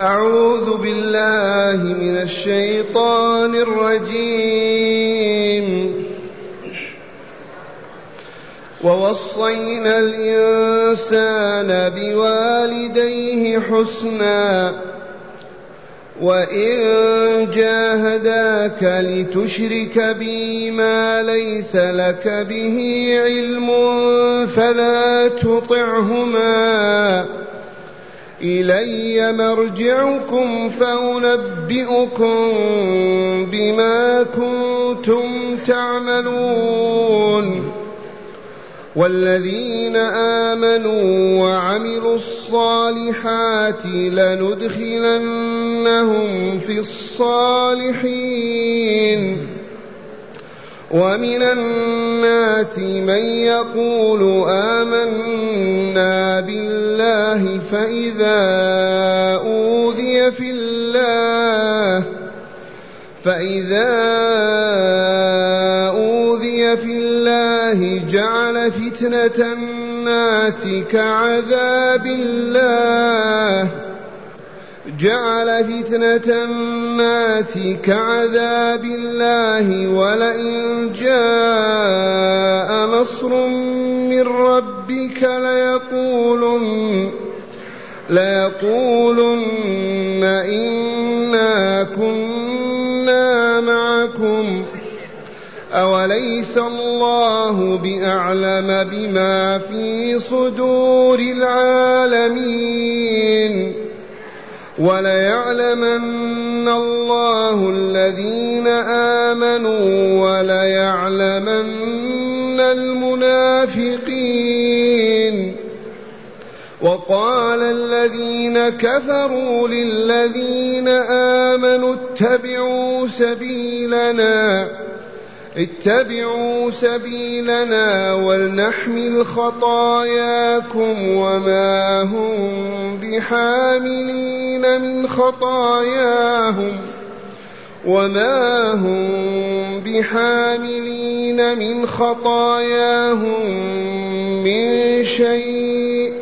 أعوذ بالله من الشيطان الرجيم. ووصينا الإنسان بوالديه حسنا. وإن جاهداك لتشرك بي ما ليس لك به علم فلا تطعهما. إلي مرجعكم فأنبئكم بما كنتم تعملون. والذين آمنوا وعملوا الصالحات لندخلنهم في الصالحين. ومن الناس من يقول آمنا بالله فإذا أوذي في الله فإذا أوذي في الله جعل فتنة الناس كعذاب الله. جعل فتنة الناس كعذاب الله ولئن جاء نصر من ربك ليقولن ليقولن إنا كنا معكم. أوليس الله بأعلم بما في صدور العالمين؟ وليعلمن الله الذين آمنوا وليعلمن المنافقين. وقال الذين كفروا للذين آمنوا اتبعوا سبيلنا اتبعوا سبيلنا ولنحمل خطاياكم وما هم بحاملين من خطاياهم وما هم بحاملين من خطاياهم من شيء.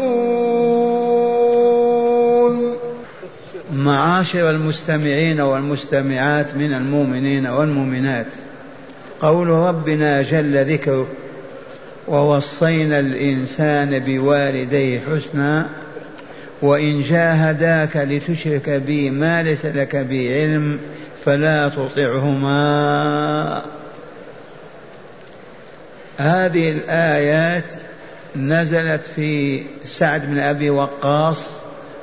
معاشر المستمعين والمستمعات من المؤمنين والمؤمنات. قول ربنا جل ذكره ووصينا الإنسان بوالديه حسنا وإن جاهداك لتشرك بي ما ليس لك به علم فلا تطعهما. هذه الآيات نزلت في سعد بن أبي وقاص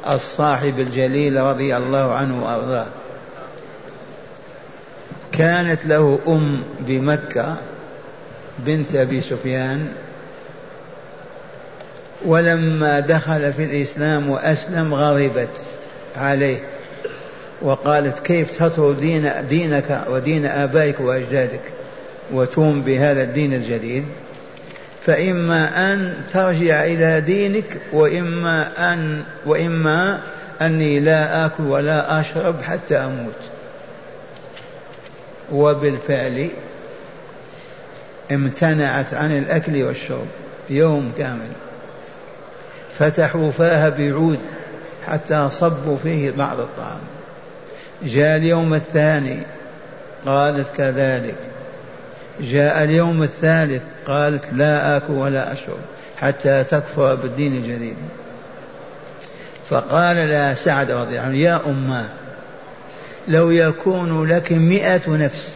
الصاحب الجليل رضي الله عنه وأرضاه. كانت له أم بمكة بنت أبي سفيان. ولما دخل في الإسلام وأسلم غضبت عليه وقالت كيف تطرد دين دينك ودين آبائك وأجدادك وتوم بهذا الدين الجديد فإما أن ترجع إلى دينك وإما أن وإما أني لا آكل ولا أشرب حتى أموت. وبالفعل امتنعت عن الأكل والشرب يوم كامل. فتحوا فاها بعود حتى صبوا فيه بعض الطعام. جاء اليوم الثاني قالت كذلك جاء اليوم الثالث قالت لا آكل ولا أشرب حتى تكفر بالدين الجديد. فقال لها سعد رضي الله عنه يا أماه لو يكون لك مئة نفس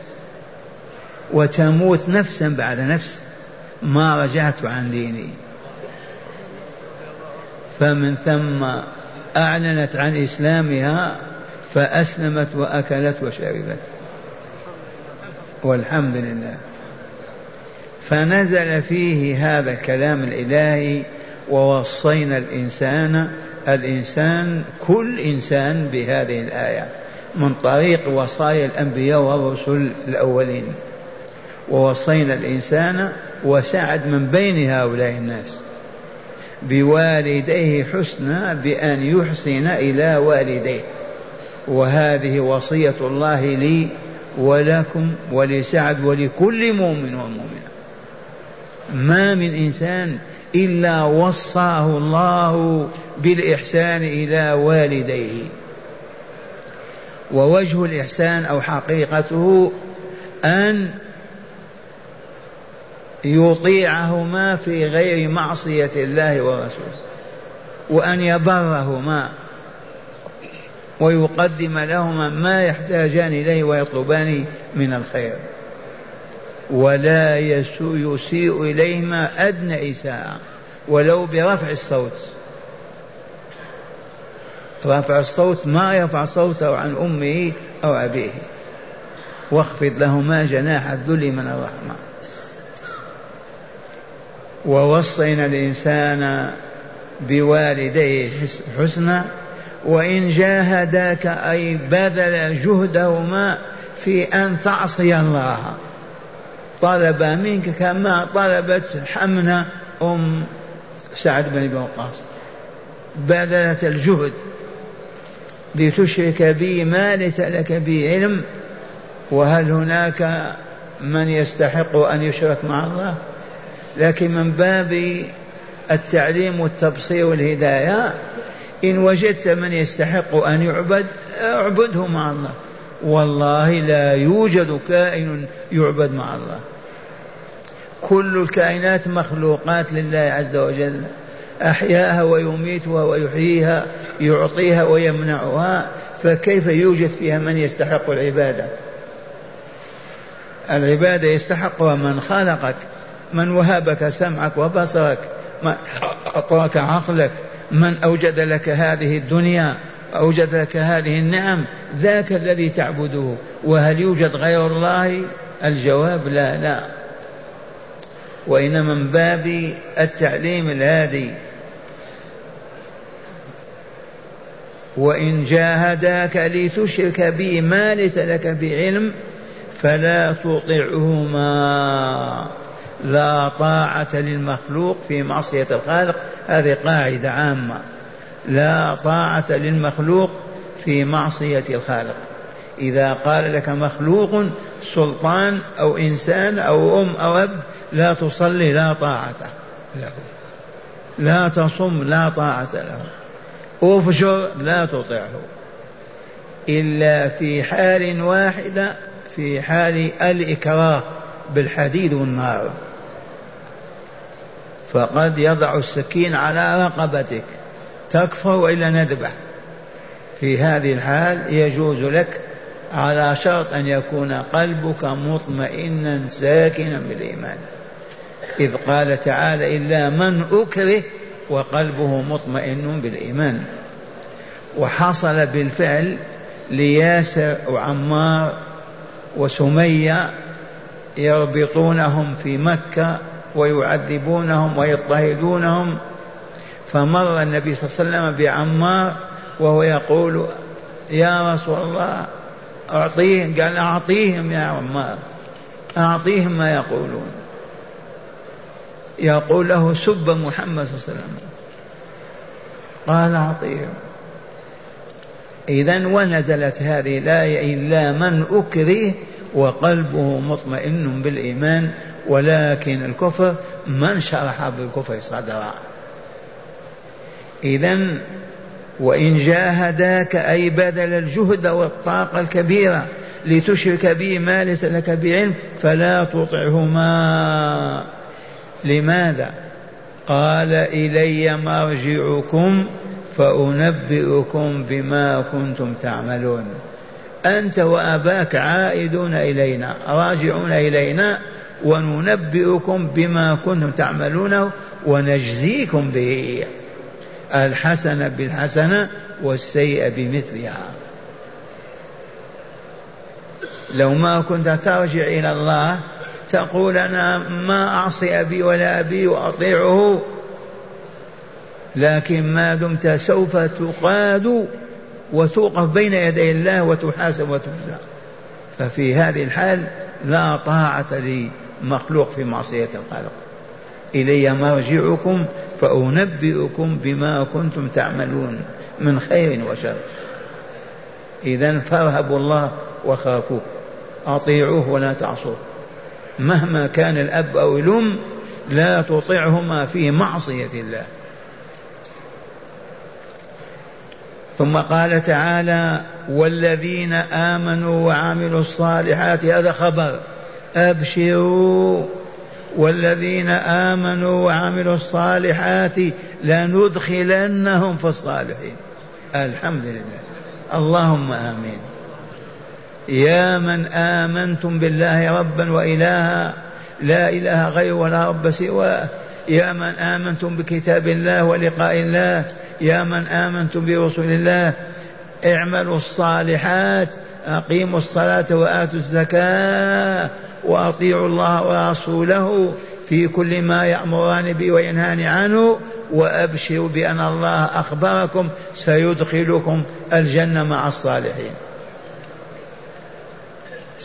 وتموت نفسا بعد نفس ما رجعت عن ديني. فمن ثم أعلنت عن إسلامها فأسلمت وأكلت وشربت. والحمد لله. فنزل فيه هذا الكلام الإلهي ووصينا الإنسان الإنسان كل إنسان بهذه الآية من طريق وصايا الأنبياء والرسل الأولين. ووصينا الإنسان وسعد من بين هؤلاء الناس بوالديه حسنا بأن يحسن إلى والديه. وهذه وصية الله لي ولكم ولسعد ولكل مؤمن ومؤمنة. ما من إنسان إلا وصاه الله بالإحسان إلى والديه. ووجه الإحسان أو حقيقته أن يطيعهما في غير معصية الله ورسوله وأن يبرهما ويقدم لهما ما يحتاجان إليه ويطلبان من الخير. ولا يسيء إليهما أدنى إساءة ولو برفع الصوت. رفع الصوت ما يرفع صوته عن أمه أو أبيه. واخفض لهما جناح الذل من الرحمة. ووصينا الإنسان بوالديه حسنا وإن جاهداك أي بذل جهدهما في أن تعصي الله. طلب منك كما طلبت حمنة أم سعد بن أبي وقاص. بذلت الجهد لتشرك بي ما ليس لك به علم وهل هناك من يستحق أن يشرك مع الله؟ لكن من باب التعليم والتبصير والهداية إن وجدت من يستحق أن يعبد اعبده مع الله. والله لا يوجد كائن يعبد مع الله. كل الكائنات مخلوقات لله عز وجل. أحياها ويميتها ويحييها يعطيها ويمنعها. فكيف يوجد فيها من يستحق العبادة؟ العبادة يستحقها من خلقك من وهبك سمعك وبصرك من أعطاك عقلك من أوجد لك هذه الدنيا أوجد لك هذه النعم. ذاك الذي تعبده. وهل يوجد غير الله؟ الجواب لا لا. وإنما من باب التعليم الهادي. وإن جاهداك لتشرك بي ما ليس لك بعلم فلا تطعهما. لا طاعة للمخلوق في معصية الخالق. هذه قاعدة عامة. لا طاعة للمخلوق في معصية الخالق. إذا قال لك مخلوق سلطان أو إنسان أو أم أو أب لا تصلي لا طاعة له. لا تصم لا طاعة له. افجر لا تطعه إلا في حال واحدة في حال الإكراه بالحديد والنار. فقد يضع السكين على رقبتك. تكفر والا نذبح في هذه الحال يجوز لك على شرط أن يكون قلبك مطمئنا ساكنا بالإيمان. إذ قال تعالى إلا من أكره وقلبه مطمئن بالإيمان. وحصل بالفعل لياسر وعمار وسمية يربطونهم في مكة ويعذبونهم ويضطهدونهم. فمر النبي صلى الله عليه وسلم بعمار وهو يقول يا رسول الله أعطيهم قال أعطيهم يا عمار أعطيهم ما يقولون. يقول له سب محمد صلى الله عليه وسلم. قال أعطيهم إذا ونزلت هذه الآية إلا من أكره وقلبه مطمئن بالإيمان ولكن الكفر من شرح بالكفر صدرا. إذا وإن جاهداك أي بذل الجهد والطاقة الكبيرة لتشرك به ما ليس لك بعلم فلا تطعهما. لماذا؟ قال إلي مرجعكم فأنبئكم بما كنتم تعملون. أنت وأباك عائدون إلينا راجعون إلينا وننبئكم بما كنتم تعملونه ونجزيكم به الحسنة بالحسنة والسيئة بمثلها. لو ما كنت ترجع إلى الله تقول أنا ما أعصي أبي ولا أبي وأطيعه لكن ما دمت سوف تقاد وتوقف بين يدي الله وتحاسب وتجزى ففي هذه الحال لا طاعة لمخلوق في معصية الخالق. إلي مرجعكم فأنبئكم بما كنتم تعملون من خير وشر. إذا فارهبوا الله وخافوه. أطيعوه ولا تعصوه. مهما كان الأب أو الأم لا تطعهما في معصية الله. ثم قال تعالى والذين آمنوا وعملوا الصالحات هذا خبر. أبشروا. والذين آمنوا وعملوا الصالحات لندخلنهم في الصالحين. الحمد لله. اللهم آمين. يا من آمنتم بالله ربا وإلها لا إله غيره ولا رب سواه. يا من آمنتم بكتاب الله ولقاء الله. يا من آمنتم برسول الله. اعملوا الصالحات أقيموا الصلاة وآتوا الزكاة وأطيعوا الله ورسوله في كل ما يأمران به وينهان عنه وأبشروا بأن الله أخبركم سيدخلكم الجنة مع الصالحين.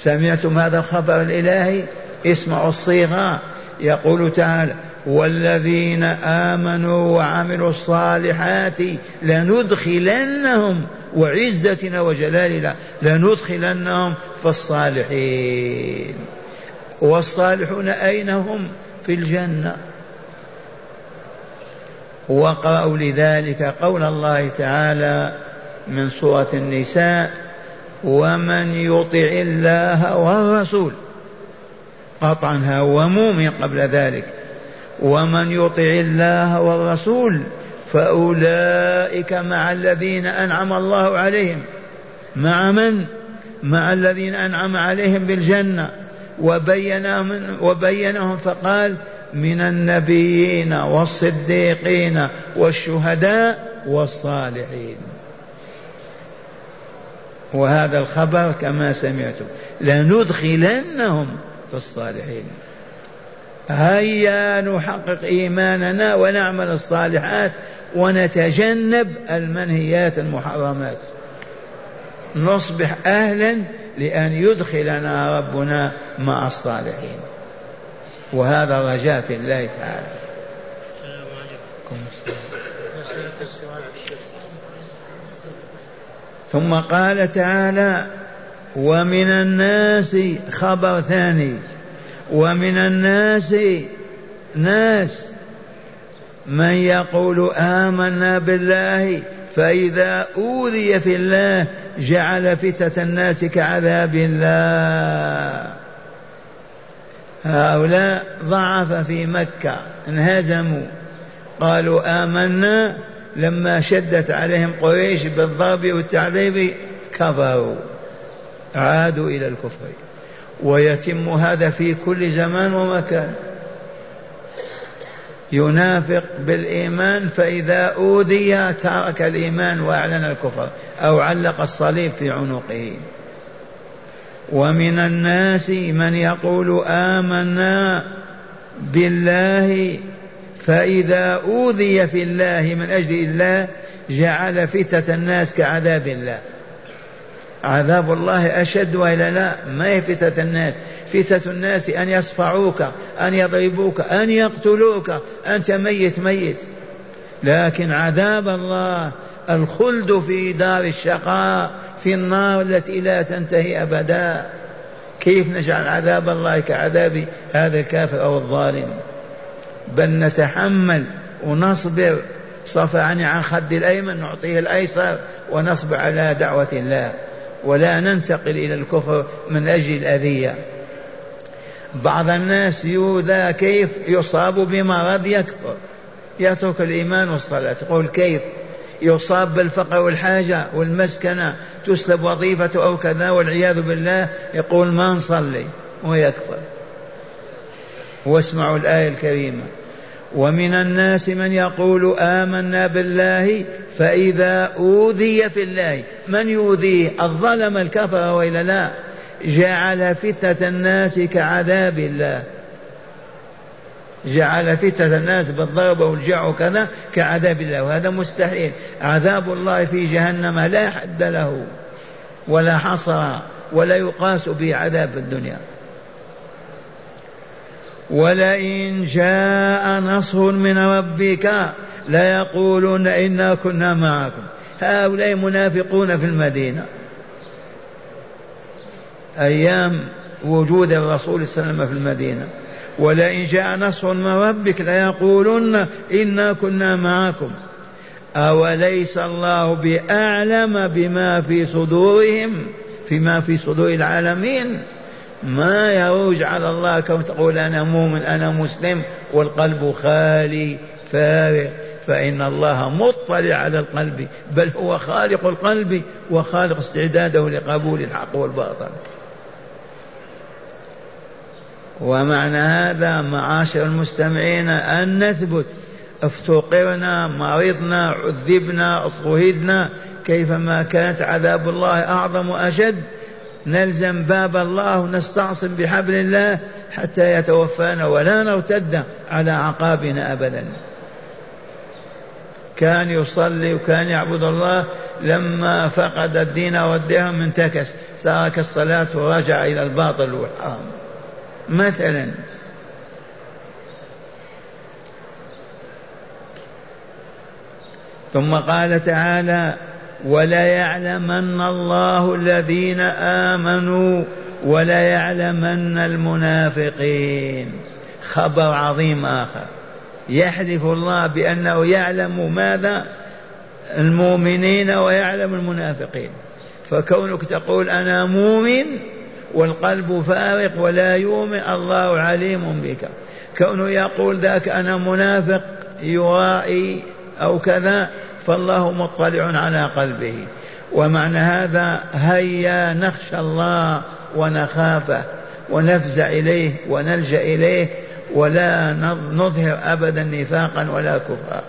سمعتم هذا الخبر الإلهي؟ اسمعوا الصيغة. يقول تعالى والذين آمنوا وعملوا الصالحات لندخلنهم وعزتنا وجلالنا لندخلنهم في الصالحين. والصالحون أين هم؟ في الجنة. وقرأوا لذلك قول الله تعالى من سورة النساء ومن يطع الله والرسول. قطعا هو مؤمن قبل ذلك. ومن يطع الله والرسول فأولئك مع الذين أنعم الله عليهم. مع من؟ مع الذين أنعم عليهم بالجنة. وبينهم, وبينهم فقال من النبيين والصديقين والشهداء والصالحين. وهذا الخبر كما سمعتم. لندخلنهم في الصالحين. هيا نحقق إيماننا ونعمل الصالحات ونتجنب المنهيات المحرمات. نصبح أهلا لأن يدخلنا ربنا مع الصالحين. وهذا رجاء في الله تعالى. ثم قال تعالى ومن الناس خبر ثاني. ومن الناس ناس. من يقول آمنا بالله فإذا أوذي في الله جعل فتنة الناس كعذاب الله. هؤلاء ضعف في مكة انهزموا. قالوا آمنا لما شدت عليهم قريش بالضرب والتعذيب كفروا عادوا إلى الكفر. ويتم هذا في كل زمان ومكان. ينافق بالإيمان فإذا أوذي ترك الإيمان وأعلن الكفر أو علق الصليب في عنقه. ومن الناس من يقول آمنا بالله فإذا أوذي في الله من أجل الله جعل فتة الناس كعذاب الله. عذاب الله أشد وإلا لا ما هي فتة الناس؟ فتة الناس أن يصفعوك أن يضربوك أن يقتلوك أنت ميت ميت. لكن عذاب الله الخلد في دار الشقاء في النار التي لا تنتهي أبدا. كيف نجعل عذاب الله كعذاب هذا الكافر أو الظالم؟ بل نتحمل ونصبر صفعني عن خد الأيمن نعطيه الأيسر ونصبر على دعوة الله. ولا ننتقل إلى الكفر من أجل الأذية. بعض الناس يؤذى كيف يصاب بمرض يكفر. يترك الإيمان والصلاة. يقول كيف؟ يصاب بالفقر والحاجة والمسكنة. تسلب وظيفته أو كذا والعياذ بالله. يقول ما نصلي ويكفر واسمعوا الآية الكريمة. ومن الناس من يقول آمنا بالله فإذا أوذي في الله. من يؤذيه الظلم الكفر وإلا لا؟ جعل فتنة الناس كعذاب الله. جعل فتنة الناس بالضرب والجع وكذا كعذاب الله. وهذا مستحيل. عذاب الله في جهنم لا حد له ولا حصر ولا يقاس به عذاب الدنيا. ولئن جاء نصر من ربك ليقولون إنا كنا معكم. هؤلاء منافقون في المدينة. أيام وجود الرسول صلى الله عليه وسلم في المدينة. ولئن جاء نصر من ربك ليقولن إنا كنا معكم. أوليس الله بأعلم بما في صدورهم فيما في صدور العالمين؟ ما يروج على الله كون تقول أنا مؤمن أنا مسلم والقلب خالي فارغ. فإن الله مطلع على القلب بل هو خالق القلب وخالق استعداده لقبول الحق والباطل. ومعنى هذا معاشر المستمعين أن نثبت. افتقرنا مرضنا عذبنا اضطهدنا كيفما كانت عذاب الله أعظم وأشد؟ نلزم باب الله ونستعصم بحبل الله حتى يتوفانا ولا نرتد على عقابنا أبدا. كان يصلي وكان يعبد الله لما فقد الدين والدرهم انتكس ترك الصلاة ورجع إلى الباطل والحرام. مثلا ثم قال تعالى وليعلمن الله الذين آمنوا وليعلمن المنافقين. خبر عظيم آخر. يحلف الله بأنه يعلم ماذا؟ المؤمنين ويعلم المنافقين. فكونك تقول أنا مؤمن والقلب فارق ولا يؤمن الله عليم بك. كونه يقول ذاك أنا منافق يرائي أو كذا فالله مطلع على قلبه. ومعنى هذا هيا نخشى الله ونخافه ونفزع إليه ونلجأ إليه ولا نظهر أبدا نفاقا ولا كفرا.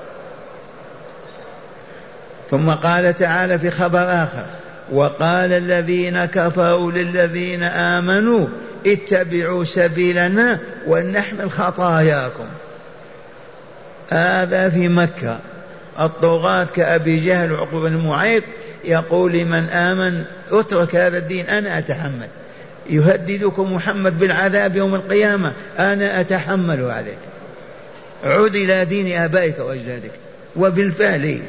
ثم قال تعالى في خبر آخر وقال الذين كفروا للذين آمنوا اتبعوا سبيلنا ولنحمل خطاياكم. هذا في مكة. الطغاة كأبي جهل وعقوبة بن معيط يقول لمن آمن اترك هذا الدين أنا أتحمل. يهددكم محمد بالعذاب يوم القيامة أنا أتحمل عليك. عد إلى دين آبائك وأجدادك. وبالفعل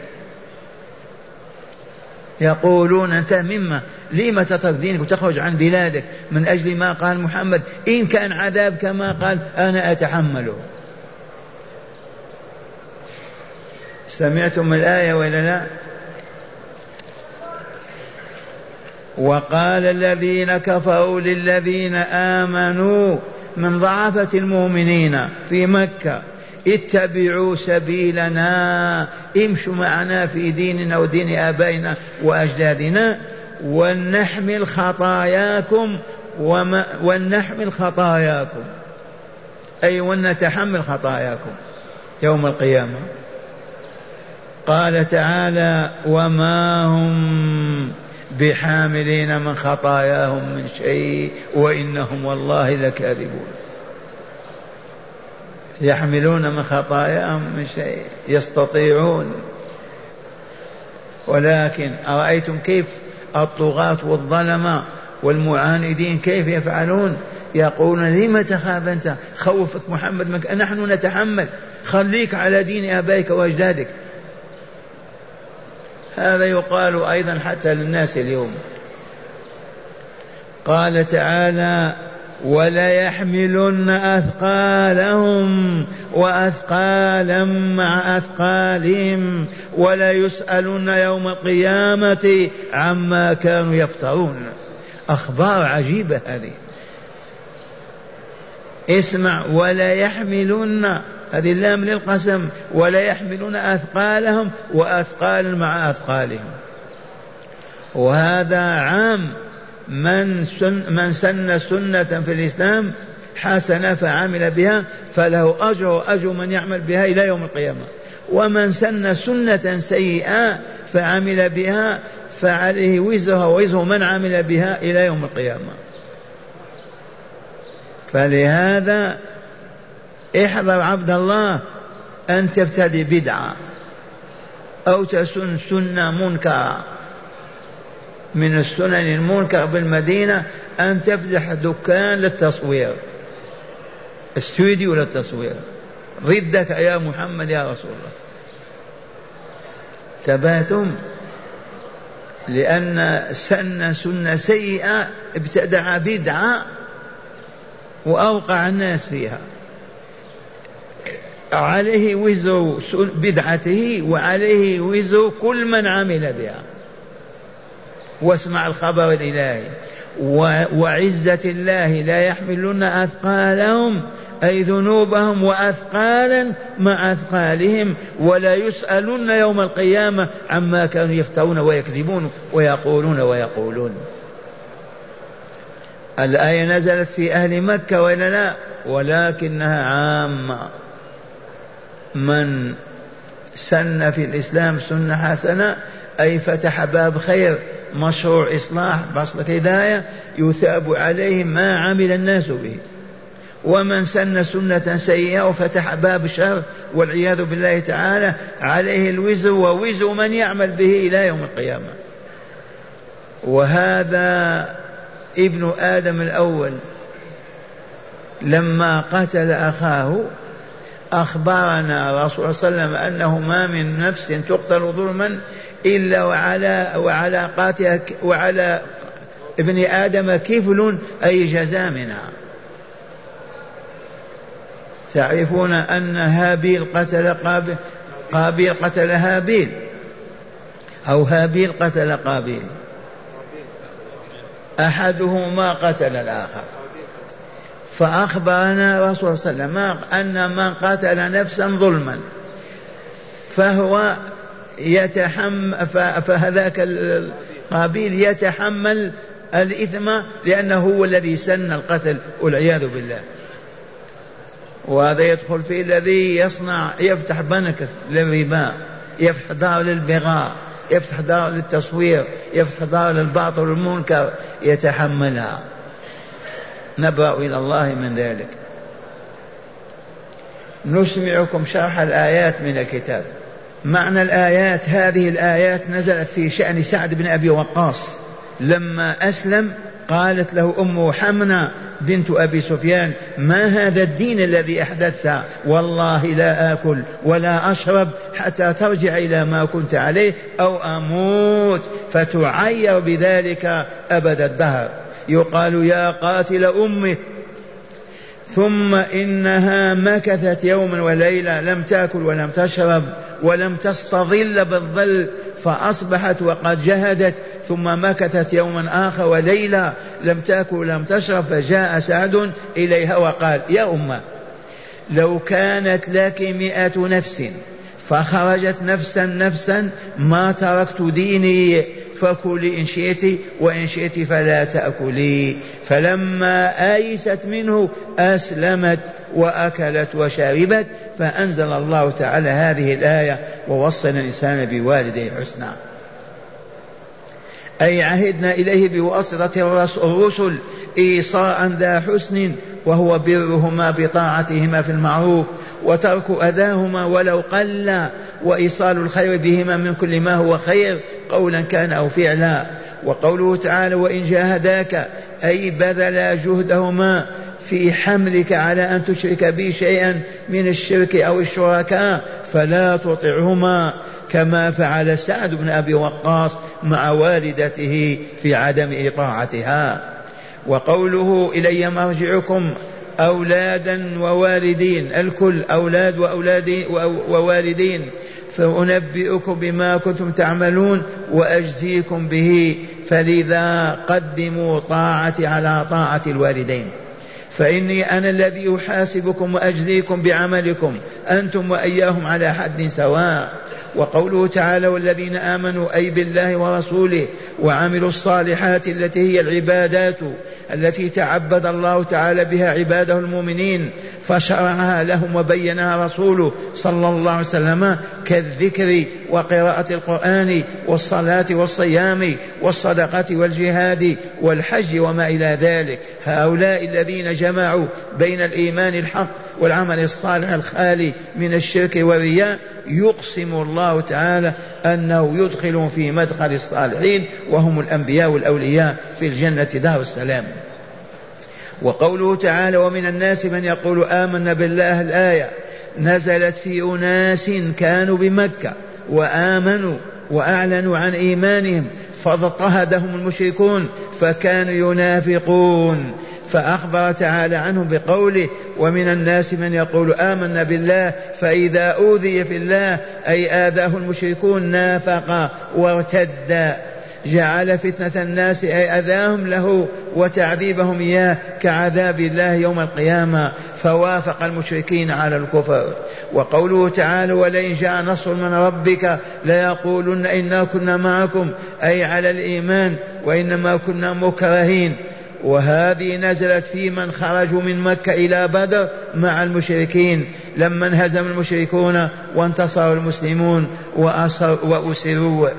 يقولون أنت مما لما تترك دينك وتخرج عن بلادك من أجل ما قال محمد؟ إن كان عذاب كما قال أنا أتحمله. سمعتم الآية ولا لا؟ وقال الذين كفروا للذين آمنوا من ضعفة المؤمنين في مكة اتبعوا سبيلنا امشوا معنا في ديننا ودين آبائنا وأجدادنا ولنحمل خطاياكم وما ولنحمل خطاياكم. أي ولنتحمل خطاياكم يوم القيامة. قال تعالى وما هم بحاملين من خطاياهم من شيء وإنهم والله لكاذبون. يحملون من خطاياهم من شيء يستطيعون. ولكن أرأيتم كيف الطغاة والظلمة والمعاندين كيف يفعلون؟ يقولون لم تخاف أنت خوفك محمد مك... نحن نتحمل. خليك على دين آبائك وأجدادك. هذا يقال أيضا حتى للناس اليوم. قال تعالى وليحملن أثقالهم وأثقالا مع أثقالهم وليسألن يوم القيامة عما كانوا يفترون. أخبار عجيبة هذه. اسمع ولا يحملن هذه اللام للقسم ولا يحملون أثقالهم وأثقال مع أثقالهم. وهذا عام من سن من سن سنة في الإسلام حسنة فعمل بها فله أجر أجر من يعمل بها إلى يوم القيامة. ومن سن سنة سيئة فعمل بها فعليه وزرها ووزر من عمل بها إلى يوم القيامة. فلهذا احذر عبد الله؟ أن تبتدي بدعة. أو تسن سنة منكرة. من السنن المنكر بالمدينة أن تفتح دكان للتصوير. استوديو للتصوير. ردك يا محمد يا رسول الله. تباتم لأن سن سنة سيئة ابتدع بدعة وأوقع الناس فيها. عليه وزر بدعته وعليه وزر كل من عمل بها. واسمع الخبر الإلهي. وعزة الله لا يحملن أثقالهم أي ذنوبهم وأثقالا مع أثقالهم ولا يسألون يوم القيامة عما كانوا يفترون ويكذبون ويقولون ويقولون. الآية نزلت في أهل مكة ولا لا؟ ولكنها عامة. من سن في الإسلام سنة حسنة أي فتح باب خير مشروع إصلاح بصل هداية يثاب عليه ما عمل الناس به. ومن سن سنة سيئة وفتح باب شر والعياذ بالله تعالى عليه الوزر ووزر من يعمل به إلى يوم القيامة. وهذا ابن آدم الأول لما قتل أخاه أخبرنا رسول صلى الله عليه وسلم أنه ما من نفس تقتل ظلما إلا وعلى وعلى وعلى ابن آدم كفل أي جزاء منها. تعرفون أن هابيل قتل قابيل قابيل قتل هابيل أو هابيل قتل قابيل. أحدهما قتل الآخر. فأخبرنا رسول صلى الله عليه وسلم أن من قتل نفسا ظلما فهو يتحمل فهذاك قابيل يتحمل الإثم لأنه هو الذي سن القتل والعياذ بالله. وهذا يدخل في الذي يصنع يفتح بنك للربا يفتح دار للبغاء يفتح دار للتصوير يفتح دار للباطل والمنكر يتحملها. نبرأ إلى الله من ذلك. نسمعكم شرح الآيات من الكتاب. معنى الآيات هذه الآيات نزلت في شأن سعد بن أبي وقاص. لما أسلم قالت له أمه حمنا بنت أبي سفيان ما هذا الدين الذي أحدثت؟ والله لا آكل ولا أشرب حتى ترجع إلى ما كنت عليه أو أموت فتعير بذلك أبد الدهر. يقال يا قاتل أمه ثم إنها مكثت يوما وليلة لم تأكل ولم تشرب ولم تستظل بالظل فأصبحت وقد جهدت ثم مكثت يوما آخر وليلة لم تأكل ولم تشرب فجاء سعد إليها وقال يا أمة لو كانت لك مئة نفس فخرجت نفسا نفسا ما تركت ديني فكلي إن شئت وإن شئت فلا تأكلي. فلما آيست منه أسلمت وأكلت وشربت فأنزل الله تعالى هذه الآية ووصل الإنسان بوالديه حسنا أي عهدنا إليه بواسطة الرسل إيصاء ذا حسن وهو برهما بطاعتهما في المعروف وترك أذاهما ولو قل وإيصال الخير بهما من كل ما هو خير قولا كان أو فعلا. وقوله تعالى وإن جاهداك أي بذلا جهدهما في حملك على أن تشرك بي شيئا من الشرك أو الشركاء فلا تطعهما كما فعل سعد بن أبي وقاص مع والدته في عدم إطاعتها. وقوله إلي مرجعكم أولادا ووالدين الكل أولاد وأولاد ووالدين. فأنبئكم بما كنتم تعملون وأجزيكم به فلذا قدموا طاعتي على طاعة الوالدين. فإني أنا الذي أحاسبكم وأجزيكم بعملكم أنتم وإياهم على حد سواء. وقوله تعالى والذين آمنوا أي بالله ورسوله وعملوا الصالحات التي هي العبادات التي تعبد الله تعالى بها عباده المؤمنين فشرعها لهم وبينها رسوله صلى الله عليه وسلم كالذكر وقراءة القرآن والصلاة والصيام والصدقة والجهاد والحج وما إلى ذلك. هؤلاء الذين جمعوا بين الإيمان الحق والعمل الصالح الخالي من الشرك والرياء يقسم الله تعالى أنه يدخل في مدخل الصالحين وهم الأنبياء والأولياء في الجنة دار السلام. وقوله تعالى ومن الناس من يقول آمنا بالله الآية نزلت في أناس كانوا بمكة وآمنوا وأعلنوا عن إيمانهم فاضطهدهم المشركون فكانوا ينافقون فأخبر تعالى عنهم بقوله ومن الناس من يقول آمنا بالله فإذا أوذي في الله أي آذاه المشركون نافق وارتد. جعل فتنة الناس أي أذاهم له وتعذيبهم إياه كعذاب الله يوم القيامة. فوافق المشركين على الكفر. وقوله تعالى ولئن جاء نصر من ربك ليقولن إنا كنا معكم أي على الإيمان وإنما كنا مكرهين. وهذه نزلت في من خرجوا من مكة إلى بدر مع المشركين. لما انهزم المشركون وانتصر المسلمون وأسروا.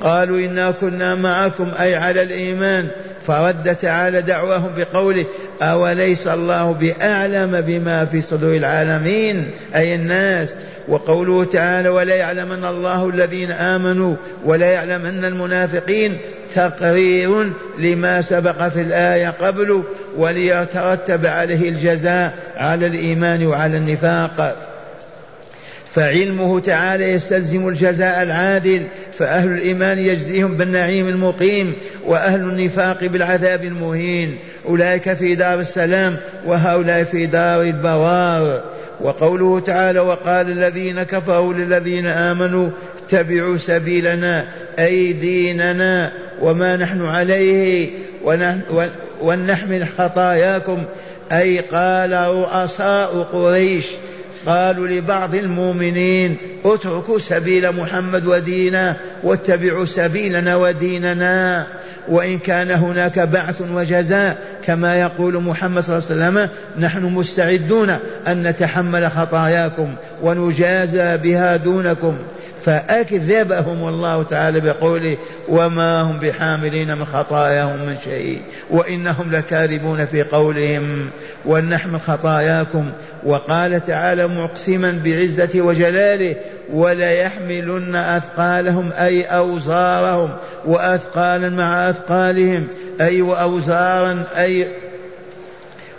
قالوا إنا كنا معكم أي على الإيمان. فرد تعالى دعواهم بقوله أوليس الله بأعلم بما في صدور العالمين؟ أي الناس. وقوله تعالى ولا يعلمن الله الذين آمنوا ولا يعلمن المنافقين تقرير لما سبق في الآية قبل وليترتب عليه الجزاء على الإيمان وعلى النفاق. فعلمه تعالى يستلزم الجزاء العادل فأهل الإيمان يجزيهم بالنعيم المقيم وأهل النفاق بالعذاب المهين. أولئك في دار السلام وهؤلاء في دار البوار وقوله تعالى وقال الذين كفروا للذين آمنوا اتبعوا سبيلنا أي ديننا وما نحن عليه ونحمل خطاياكم. أي قال رؤساء قريش قالوا لبعض المؤمنين اتركوا سبيل محمد ودينا واتبعوا سبيلنا وديننا. وإن كان هناك بعث وجزاء كما يقول محمد صلى الله عليه وسلم نحن مستعدون أن نتحمل خطاياكم ونجازى بها دونكم. فأكذبهم الله تعالى بقوله وما هم بحاملين من خطاياهم من شيء وإنهم لكاذبون في قولهم. ولنحمل خطاياكم. وقال تعالى مقسما بعزته وجلاله وليحملن أثقالهم أي أوزارهم وأثقالا مع أثقالهم أي وأوزارا أي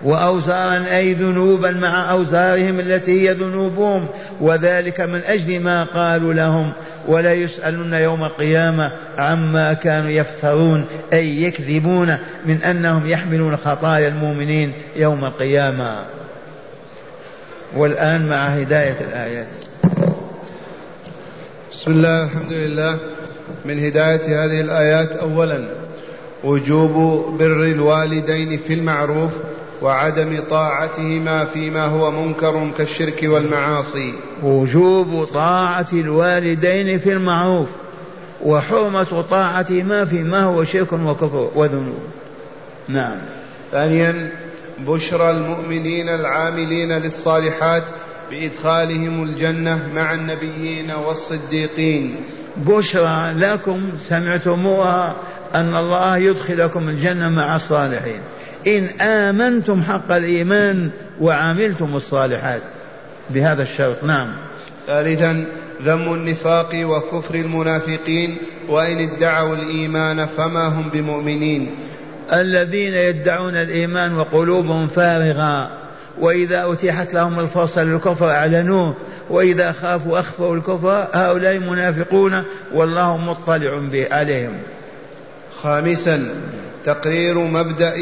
وأوزارا أي ذنوبا مع أوزارهم التي هي ذنوبهم. وذلك من أجل ما قالوا لهم. ولا يوم القيامة عما كانوا يفترون أي يكذبون من أنهم يحملون خطايا المؤمنين يوم القيامة. والآن مع هداية الآيات. بسم الله الحمد لله. من هداية هذه الآيات أولا وجوب بر الوالدين في المعروف وعدم طاعتهما فيما هو منكر كالشرك والمعاصي. وجوب طاعة الوالدين في المعروف وحرمة طاعتهما فيما هو شرك وكفر وذنوب. نعم. ثانيا بشرى المؤمنين العاملين للصالحات بإدخالهم الجنة مع النبيين والصديقين. بشرى لكم سمعتموها أن الله يدخلكم الجنة مع الصالحين. إن آمنتم حق الإيمان وعملتم الصالحات. بهذا الشرط نعم. ثالثا ذم النفاق وكفر المنافقين وإن ادعوا الإيمان فما هم بمؤمنين. الذين يدعون الإيمان وقلوبهم فارغة وإذا أتيحت لهم الفرصة للكفر أعلنوه وإذا خافوا أخفوا الكفر هؤلاء منافقون والله مطلع به عليهم. خامسا تقرير مبدأ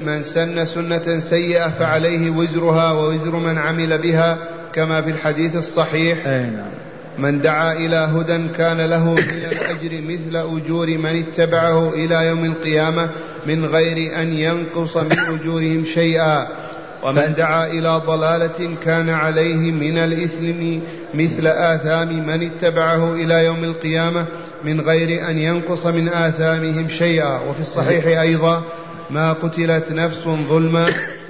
من سن سنة سيئة فعليه وزرها ووزر من عمل بها كما في الحديث الصحيح. أي نعم. من دعا إلى هدى كان له من الأجر مثل أجور من اتبعه إلى يوم القيامة من غير أن ينقص من أجورهم شيئا. ومن دعا إلى ضلالة كان عليه من الإثم مثل آثام من اتبعه إلى يوم القيامة من غير أن ينقص من آثامهم شيئا. وفي الصحيح أيضا ما قتلت نفس ظلما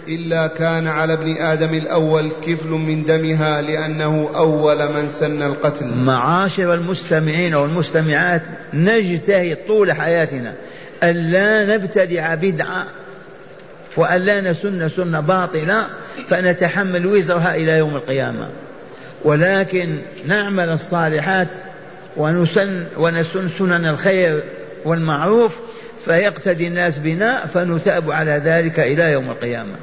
إلا كان على ابن آدم الأول كفل من دمها لأنه أول من سن القتل. معاشر المستمعين والمستمعات نجتهد طول حياتنا ألا نبتدع بدعة وألا نسن سنة باطلة فنتحمل وزرها إلى يوم القيامة. ولكن نعمل الصالحات ونسن ونسن سنن الخير والمعروف فيقتدي الناس بنا فنثاب على ذلك إلى يوم القيامة.